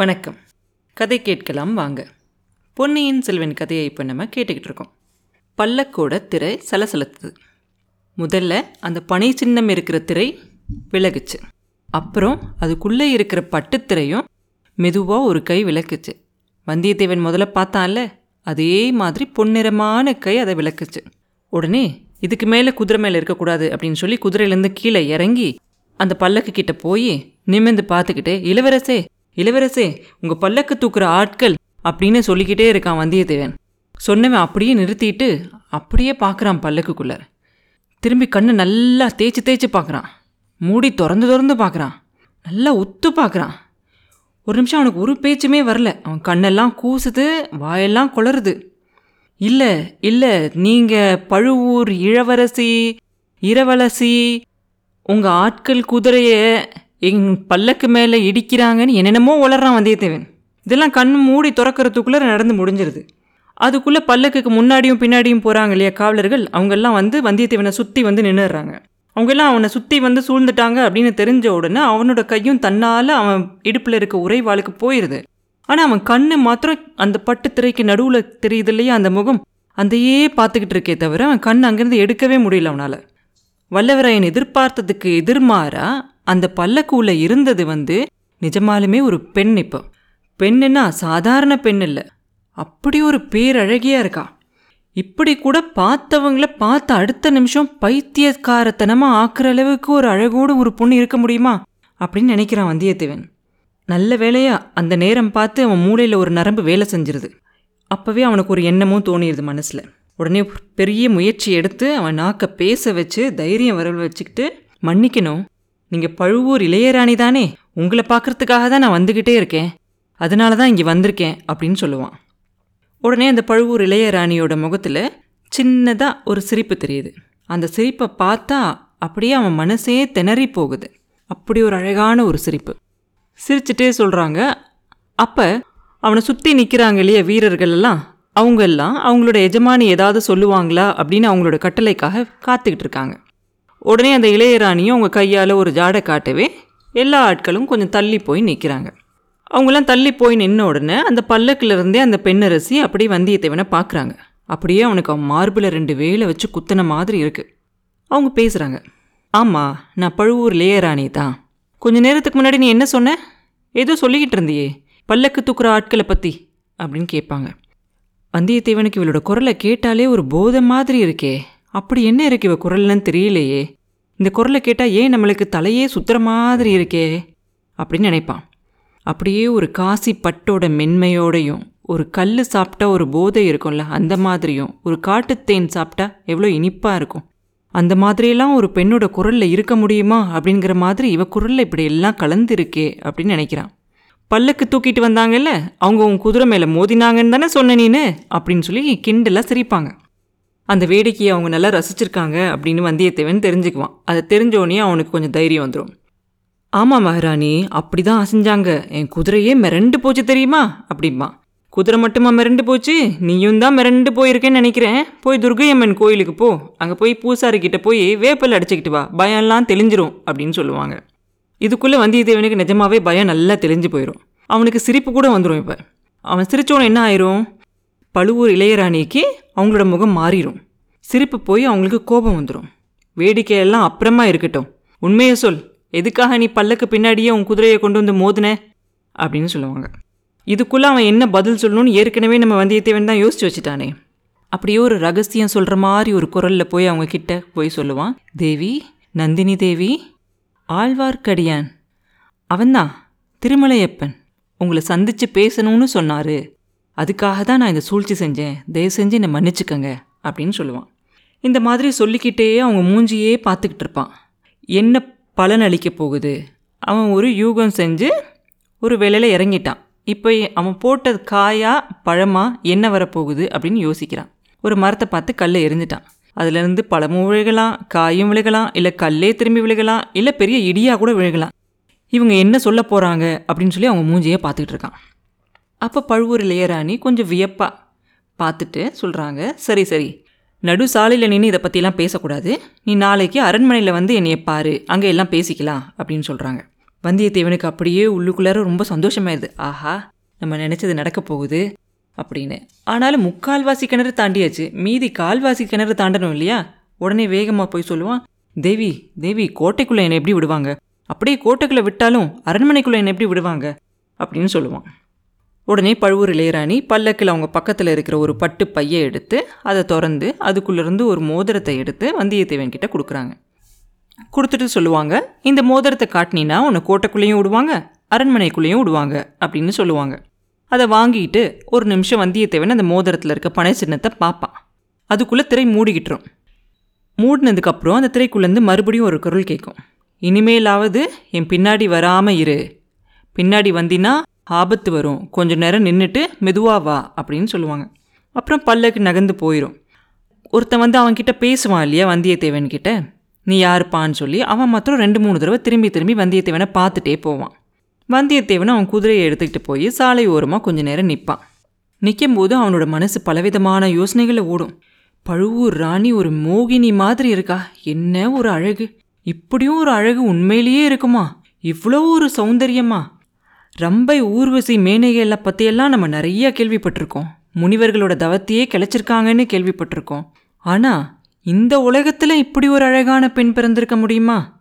வணக்கம். கதை கேட்கலாம் வாங்க. பொன்னியின் செல்வன் கதையை இப்போ நம்ம கேட்டுக்கிட்டு இருக்கோம். பல்லக்கோட திரை சலசலத்துது. முதல்ல அந்த பனை சின்னம் இருக்கிற திரை விலகுச்சு. அப்புறம் அதுக்குள்ளே இருக்கிற பட்டுத்திரையும் மெதுவாக ஒரு கை விளக்குச்சு. வந்தியத்தேவன் முதல்ல பார்த்தான்ல அதே மாதிரி பொன்னிறமான கை அதை விளக்குச்சு. உடனே இதுக்கு மேலே குதிரை மேலே இருக்கக்கூடாது அப்படின்னு சொல்லி குதிரையிலேருந்து கீழே இறங்கி அந்த பல்லக்கு கிட்ட போய் நிமிர்ந்து பார்த்துக்கிட்டே இளவரசே இளவரசே உங்க பல்லக்கு தூக்குற ஆட்கள் அப்படின்னு சொல்லிக்கிட்டே இருக்கான் வந்தியத்தேவன். சொன்னவன் அப்படியே நிறுத்திட்டு அப்படியே பார்க்குறான் பல்லக்குக்குள்ள. திரும்பி கண்ணை நல்லா தேய்ச்சி தேய்ச்சி பார்க்குறான் மூடி திறந்து திறந்து பார்க்குறான் நல்லா ஒத்து பார்க்குறான் ஒரு நிமிஷம் அவனுக்கு ஒரு பேச்சுமே வரல. அவன் கண்ணெல்லாம் கூசுது வாயெல்லாம் குளருது. இல்லை இல்லை நீங்கள் பழுவூர் இளவரசி இரவலசி உங்கள் ஆட்கள் குதிரையை எங் பல்லக்கு மேலே இடிக்கிறாங்கன்னு என்னென்னமோ உளறான் வந்தியத்தேவன். இதெல்லாம் கண் மூடி திறக்கிறதுக்குள்ளே நடந்து முடிஞ்சிருது. அதுக்குள்ளே பல்லக்குக்கு முன்னாடியும் பின்னாடியும் போகிறாங்க இல்லையா காவலர்கள்? அவங்கெல்லாம் வந்து வந்தியத்தேவனை சுற்றி வந்து நின்றுடுறாங்க அவங்கெல்லாம் அவனை சுற்றி வந்து சூழ்ந்துட்டாங்க அப்படின்னு தெரிஞ்ச உடனே அவனோட கையும் தன்னால் அவன் இடுப்பில் இருக்க உறைவாளுக்கு போயிடுது ஆனால் அவன் கண்ணு மாத்திரம் அந்த பட்டு திரைக்கு நடுவில் தெரியுது இல்லையா அந்த முகம்? அதையே பார்த்துக்கிட்டு இருக்கே தவிர அவன் கண் அங்கேருந்து எடுக்கவே முடியல அவனால். வல்லவரையன் எதிர்பார்த்ததுக்கு எதிர்மாறா? அந்த பல்லக்குள்ள இருந்தது வந்து நிஜமாலுமே ஒரு பெண் இப்போ. பெண்ணுன்னா சாதாரண பெண் இல்லை. அப்படி ஒரு பேரழகியா இருக்கா. இப்படி கூட பார்த்தவங்கள பார்த்த அடுத்த நிமிஷம் பைத்தியக்காரத்தனமாக ஆக்குற அளவுக்கு ஒரு அழகோடு ஒரு பொண்ணு இருக்க முடியுமா? அப்படின்னு நினைக்கிறான் வந்தியத்தேவன். நல்ல வேலையா அந்த நேரம் பார்த்து அவன் மூளையில் ஒரு நரம்பு வேலை செஞ்சிருது. அப்போவே அவனுக்கு ஒரு எண்ணமும் தோணிடுது மனசில். உடனே பெரிய முயற்சி எடுத்து அவன் நாக்க பேச வச்சு தைரியம் வர வச்சுக்கிட்டு மன்னிக்கணும். நீங்கள் பழுவூர் இளையராணி தானே? உங்களை பார்க்கறதுக்காக தான் நான் வந்துக்கிட்டே இருக்கேன். அதனால தான் இங்கே வந்திருக்கேன் அப்படின்னு சொல்லுவான். உடனே அந்த பழுவூர் இளையராணியோட முகத்தில் சின்னதாக ஒரு சிரிப்பு தெரியுது. அந்த சிரிப்பை பார்த்தா அப்படியே அவன் மனசே திணறி போகுது. அப்படி ஒரு அழகான ஒரு சிரிப்பு. சிரிச்சிட்டே சொல்கிறாங்க அப்போ அவனை சுற்றி நிற்கிறாங்க இல்லையா வீரர்கள் எல்லாம்? அவங்க எல்லாம் அவங்களோட எஜமானி ஏதாவது சொல்லுவாங்களா? அப்படின்னு அவங்களோட கட்டளைக்காக காத்துக்கிட்டு இருக்காங்க. உடனே அந்த இளையராணியும் அவங்க கையால் ஒரு ஜாடை காட்டவே எல்லா ஆட்களும் கொஞ்சம் தள்ளி போய் நிற்கிறாங்க அவங்களாம் தள்ளி போய் நின்ன உடனே அந்த பல்லக்கிலிருந்தே அந்த பெண்ணரசி அப்படியே வந்தியத்தேவனை பார்க்குறாங்க அப்படியே அவனுக்கு அவன் மார்பில் ரெண்டு வேலை வச்சு குத்தின மாதிரி இருக்குது அவங்க பேசுகிறாங்க ஆமாம் நான் பழுவூர் இளையராணி தான். கொஞ்ச நேரத்துக்கு முன்னாடி நீ என்ன சொன்ன? ஏதோ சொல்லிக்கிட்டு இருந்தியே பல்லக்கு தூக்குற ஆட்களை பற்றி அப்படின்னு கேட்பாங்க. வந்தியத்தேவனுக்கு இவளோட குரலை கேட்டாலே ஒரு போதை மாதிரி இருக்கே. அப்படி என்ன இருக்கு இவ குரல்னு தெரியலையே. இந்த குரலை கேட்டால் ஏன் நம்மளுக்கு தலையே சுத்துற மாதிரி இருக்கே? அப்படின்னு நினைப்பான். அப்படியே ஒரு காசி பட்டோட மென்மையோடையும் ஒரு கல் சாப்பிட்டா ஒரு போதை இருக்கும்ல அந்த மாதிரியும் ஒரு காட்டுத்தேன் சாப்பிட்டா எவ்வளோ இனிப்பாக இருக்கும். அந்த மாதிரியெல்லாம் ஒரு பெண்ணோட குரலில் இருக்க முடியுமா? அப்படிங்கிற மாதிரி இவ குரலில் இப்படி எல்லாம் கலந்துருக்கே அப்படின்னு நினைக்கிறான். பல்லக்கு தூக்கிட்டு வந்தாங்கல்ல அவங்க உன் குதிரை மேலே மோதினாங்கன்னு தானே சொன்ன நீனு? அப்படின்னு சொல்லி கிண்டலாக சிரிப்பாங்க. அந்த வேடிக்கையை அவங்க நல்லா ரசிச்சிருக்காங்க அப்படின்னு வந்தியத்தேவன் தெரிஞ்சுக்குவான். அதை தெரிஞ்சோடனே அவனுக்கு கொஞ்சம் தைரியம் வந்துடும் ஆமாம் மகாராணி அப்படி தான் அசைஞ்சாங்க. என் குதிரையே மிரண்டு போச்சு தெரியுமா? அப்படிம்பா குதிரை மட்டுமா மிரண்டு போச்சு? நீயும் தான் மிரண்டு போயிருக்கேன்னு நினைக்கிறேன். போய் துர்கையம்மன் கோயிலுக்கு போ. அங்கே போய் பூசாரி கிட்ட போய் வேப்பல் அடிச்சுக்கிட்டு வா. பயம்லாம் தெளிஞ்சிரும் அப்படின்னு சொல்லுவாங்க. இதுக்குள்ளே வந்தியத்தேவனுக்கு நிஜமாவே பயம் நல்லா தெளிஞ்சு போயிடும் அவனுக்கு சிரிப்பு கூட வந்துடும் இப்போ. அவன் சிரிச்சோன்னு என்ன ஆயிரும்? பழுவூர் இளையராணிக்கு அவங்களோட முகம் மாறிடும் சிரிப்பு போய் அவங்களுக்கு கோபம் வந்துடும் வேடிக்கையெல்லாம் அப்புறமா இருக்கட்டும். உண்மையை சொல். எதுக்காக நீ பல்லக்கு பின்னாடியே உன் குதிரையை கொண்டு வந்து மோதின? அப்படின்னு சொல்லுவாங்க. இதுக்குள்ளே அவன் என்ன பதில் சொல்லணும்னு ஏற்கனவே நம்ம வந்தியத்தேவன் தான் யோசிச்சு வச்சுட்டானே. அப்படியே ஒரு ரகசியம் சொல்கிற மாதிரி ஒரு குரலில் போய் அவங்க கிட்ட போய் சொல்லுவான். தேவி நந்தினி தேவி ஆழ்வார்க்கடியான். அவன்தான் திருமலையப்பன். உங்களை சந்தித்து பேசணும்னு சொன்னார். அதுக்காக தான் நான் இந்த சூழ்ச்சி செஞ்சேன். தயவு செஞ்சு என்னை மன்னிச்சுக்கங்க அப்படின்னு சொல்லுவான். இந்த மாதிரி சொல்லிக்கிட்டே அவங்க மூஞ்சியே பார்த்துக்கிட்டு இருப்பான். என்ன பலன் அளிக்க போகுது? அவன் ஒரு யூகம் செஞ்சு ஒரு வேலையில் இறங்கிட்டான். இப்போ அவன் போட்டது காயா பழமா என்ன வரப்போகுது அப்படின்னு யோசிக்கிறான். ஒரு மரத்தை பார்த்து கல்லை எரிஞ்சிட்டான் அதுலேருந்து பழமும் விழுகலாம் காயும் விழுகலாம் இல்லை கல்லே திரும்பி விழுகலாம் இல்லை பெரிய இடியாக கூட விழுகலாம். இவங்க என்ன சொல்ல போகிறாங்க அப்படின்னு சொல்லி அவங்க மூஞ்சியே பார்த்துக்கிட்டு இருக்கான். அப்போ பழுவூர் இளையராணி கொஞ்சம் வியப்பாக பார்த்துட்டு சொல்கிறாங்க சரி சரி. நடு சாலையில் நின்று இதை பற்றிலாம் பேசக்கூடாது. நீ நாளைக்கு அரண்மனையில் வந்து என்னைய பாரு. அங்கே எல்லாம் பேசிக்கலாம் அப்படின்னு சொல்கிறாங்க வந்தியத்தேவனுக்கு அப்படியே உள்ளுக்குள்ளார ரொம்ப சந்தோஷமாயிருது. ஆஹா நம்ம நினச்சது நடக்க போகுது அப்படின்னு. ஆனாலும் முக்கால்வாசி கிணறு தாண்டியாச்சு. மீதி கால்வாசி கிணறு தாண்டணும் இல்லையா? உடனே வேகமாக போய் சொல்லுவான் தேவி தேவி கோட்டைக்குள்ளே என்னை எப்படி விடுவாங்க? அப்படியே கோட்டைக்குள்ளே விட்டாலும் அரண்மனைக்குள்ளே என்னை எப்படி விடுவாங்க? அப்படின்னு சொல்லுவான். உடனே பழுவூர் இளையராணி பல்லக்கில் அவங்க பக்கத்தில் இருக்கிற ஒரு பட்டு பையை எடுத்து அதை திறந்து அதுக்குள்ளேருந்து ஒரு மோதிரத்தை எடுத்து வந்தியத்தேவன் கிட்ட கொடுக்குறாங்க. கொடுத்துட்டு சொல்லுவாங்க இந்த மோதிரத்தை காட்டினீன்னா உன்னை கோட்டைக்குள்ளேயும் விடுவாங்க அரண்மனைக்குள்ளேயும் விடுவாங்க அப்படின்னு சொல்லுவாங்க. அதை வாங்கிட்டு ஒரு நிமிஷம் வந்தியத்தேவன் அந்த மோதிரத்தில் இருக்க பனை சின்னத்தை பார்ப்பான். அதுக்குள்ளே திரை மூடிக்கிட்டுரும் மூடினதுக்கப்புறம் அந்த திரைக்குள்ளேருந்து மறுபடியும் ஒரு குரல் கேட்கும். இனிமேலாவது என் பின்னாடி வராமல் இரு. பின்னாடி வந்தினா ஆபத்து வரும். கொஞ்ச நேரம் நின்றுட்டு மெதுவாக வா அப்படின்னு சொல்லுவாங்க. அப்புறம் பல்லக்கு நகர்ந்து போயிடும் ஒருத்தன் வந்து அவன்கிட்ட பேசுவான் இல்லையா வந்தியத்தேவன் கிட்ட? நீ யாருப்பான்னு சொல்லி அவன் மாத்திரம் ரெண்டு மூணு தடவை திரும்பி திரும்பி வந்தியத்தேவனை பார்த்துட்டே போவான். வந்தியத்தேவன் அவன் குதிரையை எடுத்துக்கிட்டு போய் சாலை ஓரமாக கொஞ்ச நேரம் நிற்பான் நிற்கும்போது அவனோட மனசு பலவிதமான யோசனைகளை ஓடும். பழுவூர் ராணி ஒரு மோகினி மாதிரி இருக்கா? என்ன ஒரு அழகு. இப்படியும் ஒரு அழகு உண்மையிலேயே இருக்குமா? இவ்வளோ ஒரு சௌந்தரியமா? ரம்பை ஊர்வசி மேனைகளை பற்றியெல்லாம் நம்ம நிறைய கேள்விப்பட்டிருக்கோம். முனிவர்களோட தவத்தையே கிளச்சிருக்காங்கன்னு கேள்விப்பட்டிருக்கோம். ஆனால் இந்த உலகத்தில் இப்படி ஒரு அழகான பெண் பிறந்திருக்க முடியுமா?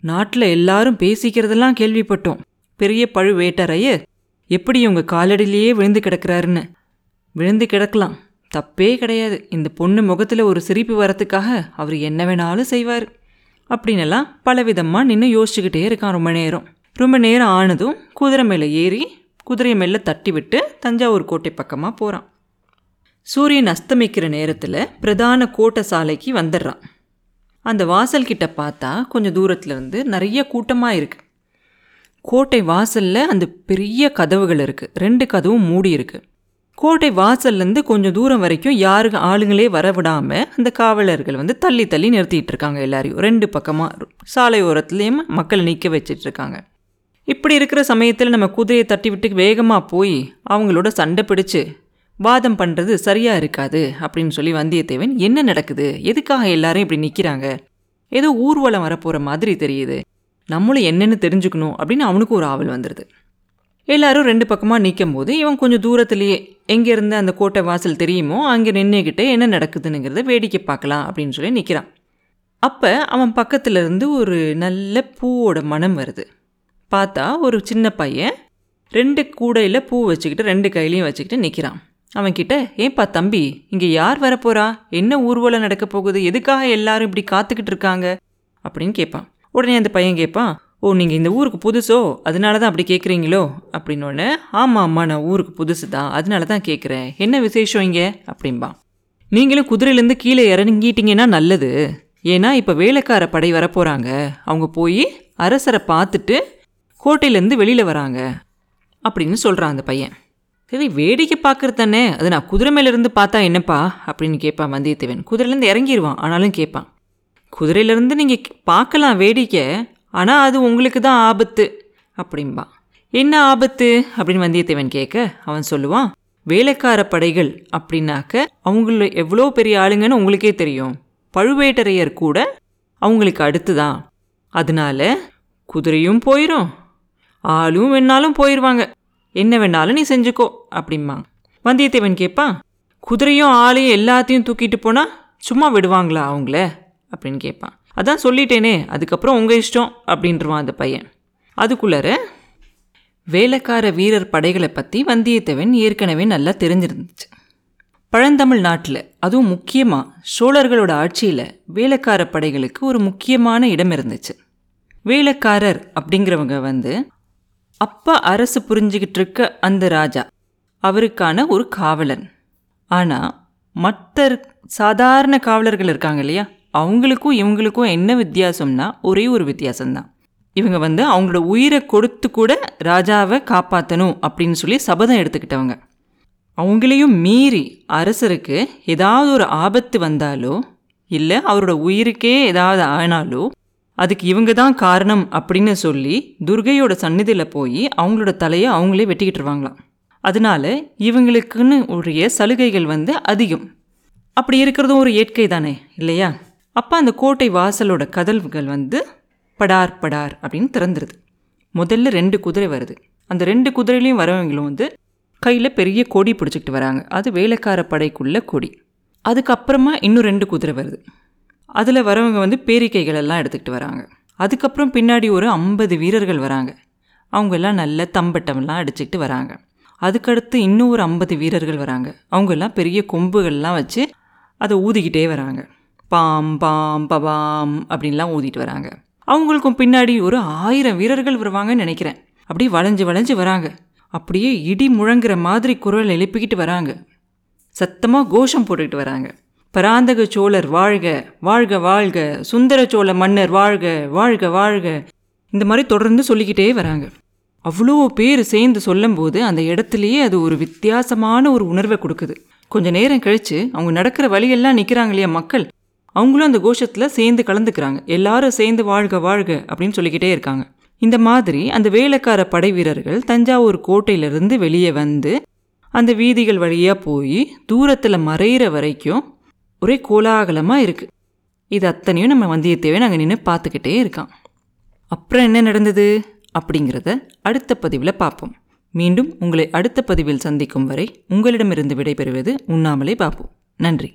நாட்டில் எல்லாரும் பேசிக்கிறதெல்லாம் கேள்விப்பட்டோம். பெரிய பழுவேட்டரையர் எப்படி இவங்க காலடியிலேயே விழுந்து கிடக்கிறாருன்னு. விழுந்து கிடக்கலாம். தப்பே கிடையாது. இந்த பொண்ணு முகத்தில் ஒரு சிரிப்பு வரத்துக்காக அவர் என்ன வேணாலும் செய்வார். அப்படின்னெல்லாம் பலவிதமாக நின்று யோசிச்சுக்கிட்டே இருக்கான் ரொம்ப நேரம். ரொம்ப நேரம் ஆனதும் குதிரை மேலே ஏறி குதிரையை மேலே தட்டி விட்டு தஞ்சாவூர் கோட்டை பக்கமாக போகிறான் சூரியன் அஸ்தமிக்கிற நேரத்தில் பிரதான கோட்டை சாலைக்கு வந்துடுறான். அந்த வாசல் கிட்ட பார்த்தா கொஞ்சம் தூரத்தில் இருந்து நிறைய கூட்டமாக இருக்குது கோட்டை வாசலில் அந்த பெரிய கதவுகள் இருக்குது ரெண்டு கதவும் மூடி இருக்குது கோட்டை வாசல்லேருந்து கொஞ்சம் தூரம் வரைக்கும் யாருக்கு ஆளுங்களே வர விடாமல் அந்த காவலர்கள் வந்து தள்ளி தள்ளி நிறுத்திட்டு இருக்காங்க எல்லாரையும். ரெண்டு பக்கமாக சாலை ஓரத்துலேயும் மக்களை நிற்க வச்சிட்ருக்காங்க இருக்காங்க. இப்படி இருக்கிற சமயத்தில் நம்ம குதிரையை தட்டி விட்டு வேகமாக போய் அவங்களோட சண்டை பிடிச்சு வாதம் பண்ணுறது சரியாக இருக்காது அப்படின்னு சொல்லி வந்தியத்தேவன் என்ன நடக்குது? எதுக்காக எல்லாரும் இப்படி நிற்கிறாங்க ஏதோ ஊர்வலம் வரப்போகிற மாதிரி தெரியுது. நம்மளும் என்னென்னு தெரிஞ்சுக்கணும் அப்படின்னு அவனுக்கு ஒரு ஆவல் வந்துடுது எல்லாரும் ரெண்டு பக்கமாக நிற்கும் போது இவன் கொஞ்சம் தூரத்துலேயே எங்கேருந்து அந்த கோட்டை வாசல் தெரியுமோ அங்கே நின்றுக்கிட்டே என்ன நடக்குதுங்கிறத வேடிக்கை பார்க்கலாம் அப்படின்னு சொல்லி நிற்கிறான் அப்போ அவன் பக்கத்தில் இருந்து ஒரு நல்ல பூவோட மனம் வருது. பார்த்தா ஒரு சின்ன பையன் ரெண்டு கூடையில் பூ வச்சுக்கிட்டு ரெண்டு கையிலையும் வச்சுக்கிட்டு நிற்கிறான் அவன்கிட்ட ஏன்பா தம்பி இங்கே யார் வரப்போறா? என்ன ஊர்வலம் நடக்க போகுது? எதுக்காக எல்லாரும் இப்படி காத்துக்கிட்டு இருக்காங்க? அப்படின்னு கேட்பான். உடனே அந்த பையன் கேட்பான் ஓ நீங்கள் இந்த ஊருக்கு புதுசோ? அதனால தான் அப்படி கேட்குறீங்களோ அப்படின்னோடனே ஆமாம் அம்மா நான் ஊருக்கு புதுசு தான் அதனால தான் கேட்குறேன் என்ன விசேஷம் இங்கே? அப்படின்பா நீங்களும் குதிரையிலேருந்து கீழே இறங்கிட்டீங்கன்னா நல்லது. ஏன்னா இப்போ வேலைக்கார படை வரப்போகிறாங்க அவங்க போய் அரசரை பார்த்துட்டு கோட்டையிலேருந்து வெளியில் வராங்க அப்படின்னு சொல்கிறான் அந்த பையன். சரி வேடிக்கை பார்க்குறது தானே? அது நான் குதிரை மேலேருந்து பார்த்தா என்னப்பா? அப்படின்னு கேட்பான் வந்தியத்தேவன். குதிரையிலேருந்து இறங்கிடுவான் ஆனாலும் கேட்பான். குதிரையிலேருந்து நீங்கள் பார்க்கலாம் வேடிக்கை ஆனால் அது உங்களுக்கு தான் ஆபத்து அப்படின்பா என்ன ஆபத்து? அப்படின்னு வந்தியத்தேவன் கேட்க அவன் சொல்லுவான் வேலைக்கார படைகள் அப்படின்னாக்க அவங்கள எவ்வளோ பெரிய ஆளுங்கன்னு உங்களுக்கே தெரியும். பழுவேட்டரையர் கூட அவங்களுக்கு அடுத்து தான். அதனால குதிரையும் போயிடும் ஆளும் வேணாலும் போயிடுவாங்க என்ன வேணாலும் நீ செஞ்சுக்கோ அப்படிம்பாங்க. வந்தியத்தேவன் கேட்பான் குதிரையும் ஆளையும் எல்லாத்தையும் தூக்கிட்டு போனால் சும்மா விடுவாங்களா அவங்கள? அப்படின்னு கேட்பான் அதான் சொல்லிட்டேனே அதுக்கப்புறம் உங்கள் இஷ்டம் அப்படின்றவான் அந்த பையன். அதுக்குள்ளார வேலைக்கார வீரர் படைகளை பற்றி வந்தியத்தேவன் ஏற்கனவே நல்லா தெரிஞ்சிருந்துச்சு. பழந்தமிழ் நாட்டில் அதுவும் முக்கியமாக சோழர்களோட ஆட்சியில் வேலைக்கார படைகளுக்கு ஒரு முக்கியமான இடம் இருந்துச்சு. வேலைக்காரர் அப்படிங்கிறவங்க வந்து அப்பா அரசு புரிஞ்சுக்கிட்டு இருக்க அந்த ராஜா அவருக்கான ஒரு காவலன். ஆனால் மற்ற சாதாரண காவலர்கள் இருக்காங்க இல்லையா? அவங்களுக்கும் இவங்களுக்கும் என்ன வித்தியாசம்னா ஒரே ஒரு வித்தியாசம்தான். இவங்க வந்து அவங்களோட உயிரை கொடுத்து கூட ராஜாவை காப்பாற்றணும் அப்படின்னு சொல்லி சபதம் எடுத்துக்கிட்டவங்க. அவங்களையும் மீறி அரசருக்கு ஏதாவது ஒரு ஆபத்து வந்தாலோ இல்லை அவரோட உயிருக்கே ஏதாவது ஆனாலோ அதுக்கு இவங்க தான் காரணம் அப்படின்னு சொல்லி துர்கையோட சந்நிதியில் போய் அவங்களோட தலையை அவங்களே வெட்டிக்கிட்டுருவாங்களாம் அதனால இவங்களுக்குன்னு உரிய சலுகைகள் வந்து அதிகம். அப்படி இருக்கிறதும் ஒரு இயற்கை தானே இல்லையா? அப்போ அந்த கோட்டை வாசலோட கதவுகள் வந்து படார் படார் அப்படின்னு திறந்துருது. முதல்ல ரெண்டு குதிரை வருது. அந்த ரெண்டு குதிரையிலையும் வரவங்களும் வந்து கையில் பெரிய கொடி பிடிச்சிக்கிட்டு வராங்க. அது வேலைக்கார படைக்குள்ள கொடி. அதுக்கப்புறமா இன்னும் ரெண்டு குதிரை வருது. அதில் வரவங்க வந்து பேரிக்கைகள் எல்லாம் எடுத்துக்கிட்டு வராங்க. அதுக்கப்புறம் பின்னாடி ஒரு ஐம்பது வீரர்கள் வராங்க. அவங்க எல்லாம் நல்ல தம்பட்டம்லாம் அடிச்சுக்கிட்டு வராங்க. அதுக்கடுத்து இன்னும் ஒரு ஐம்பது வீரர்கள் வராங்க. அவங்கெல்லாம் பெரிய கொம்புகள்லாம் வச்சு அதை ஊதிக்கிட்டே வராங்க. பாம் பாம் பபாம் அப்படின்லாம் ஊதிட்டு வராங்க. அவங்களுக்கும் பின்னாடி ஒரு ஆயிரம் வீரர்கள் வருவாங்கன்னு நினைக்கிறேன். அப்படியே வளைஞ்சு வளைஞ்சு வராங்க. அப்படியே இடி முழங்குற மாதிரி குரல் எழுப்பிக்கிட்டு வராங்க. சத்தமாக கோஷம் போட்டுக்கிட்டு வராங்க. பராந்தக சோழர் வாழ்க வாழ்க வாழ்க சுந்தர சோழ மன்னர் வாழ்க வாழ்க வாழ்க. இந்த மாதிரி தொடர்ந்து சொல்லிக்கிட்டே வராங்க. அவ்வளோ பேர் சேர்ந்து சொல்லும்போது அந்த இடத்துலையே அது ஒரு வித்தியாசமான ஒரு உணர்வை கொடுக்குது. கொஞ்ச நேரம் கழித்து அவங்க நடக்கிற வழியெல்லாம் நிற்கிறாங்க இல்லையா மக்கள்? அவங்களும் அந்த கோஷத்தில் சேர்ந்து கலந்துக்கிறாங்க. எல்லாரும் சேர்ந்து வாழ்க வாழ்க அப்படின்னு சொல்லிக்கிட்டே இருக்காங்க. இந்த மாதிரி அந்த வேலைக்கார படை வீரர்கள் தஞ்சாவூர் கோட்டையிலிருந்து வெளியே வந்து அந்த வீதிகள் வழியாக போய் தூரத்தில் மறையிற வரைக்கும் ஒரே கோலாகலமாக இருக்குது இது அத்தனையும் நம்ம வந்தியத்தேவன் அங்கே நின்று பார்த்துக்கிட்டே இருக்கான். அப்புறம் என்ன நடந்தது? அப்படிங்கிறத அடுத்த பதிவில் பார்ப்போம். மீண்டும் உங்களை அடுத்த பதிவில் சந்திக்கும் வரை உங்களிடமிருந்து விடைபெறுவது உண்ணாமலே பார்ப்போம் நன்றி.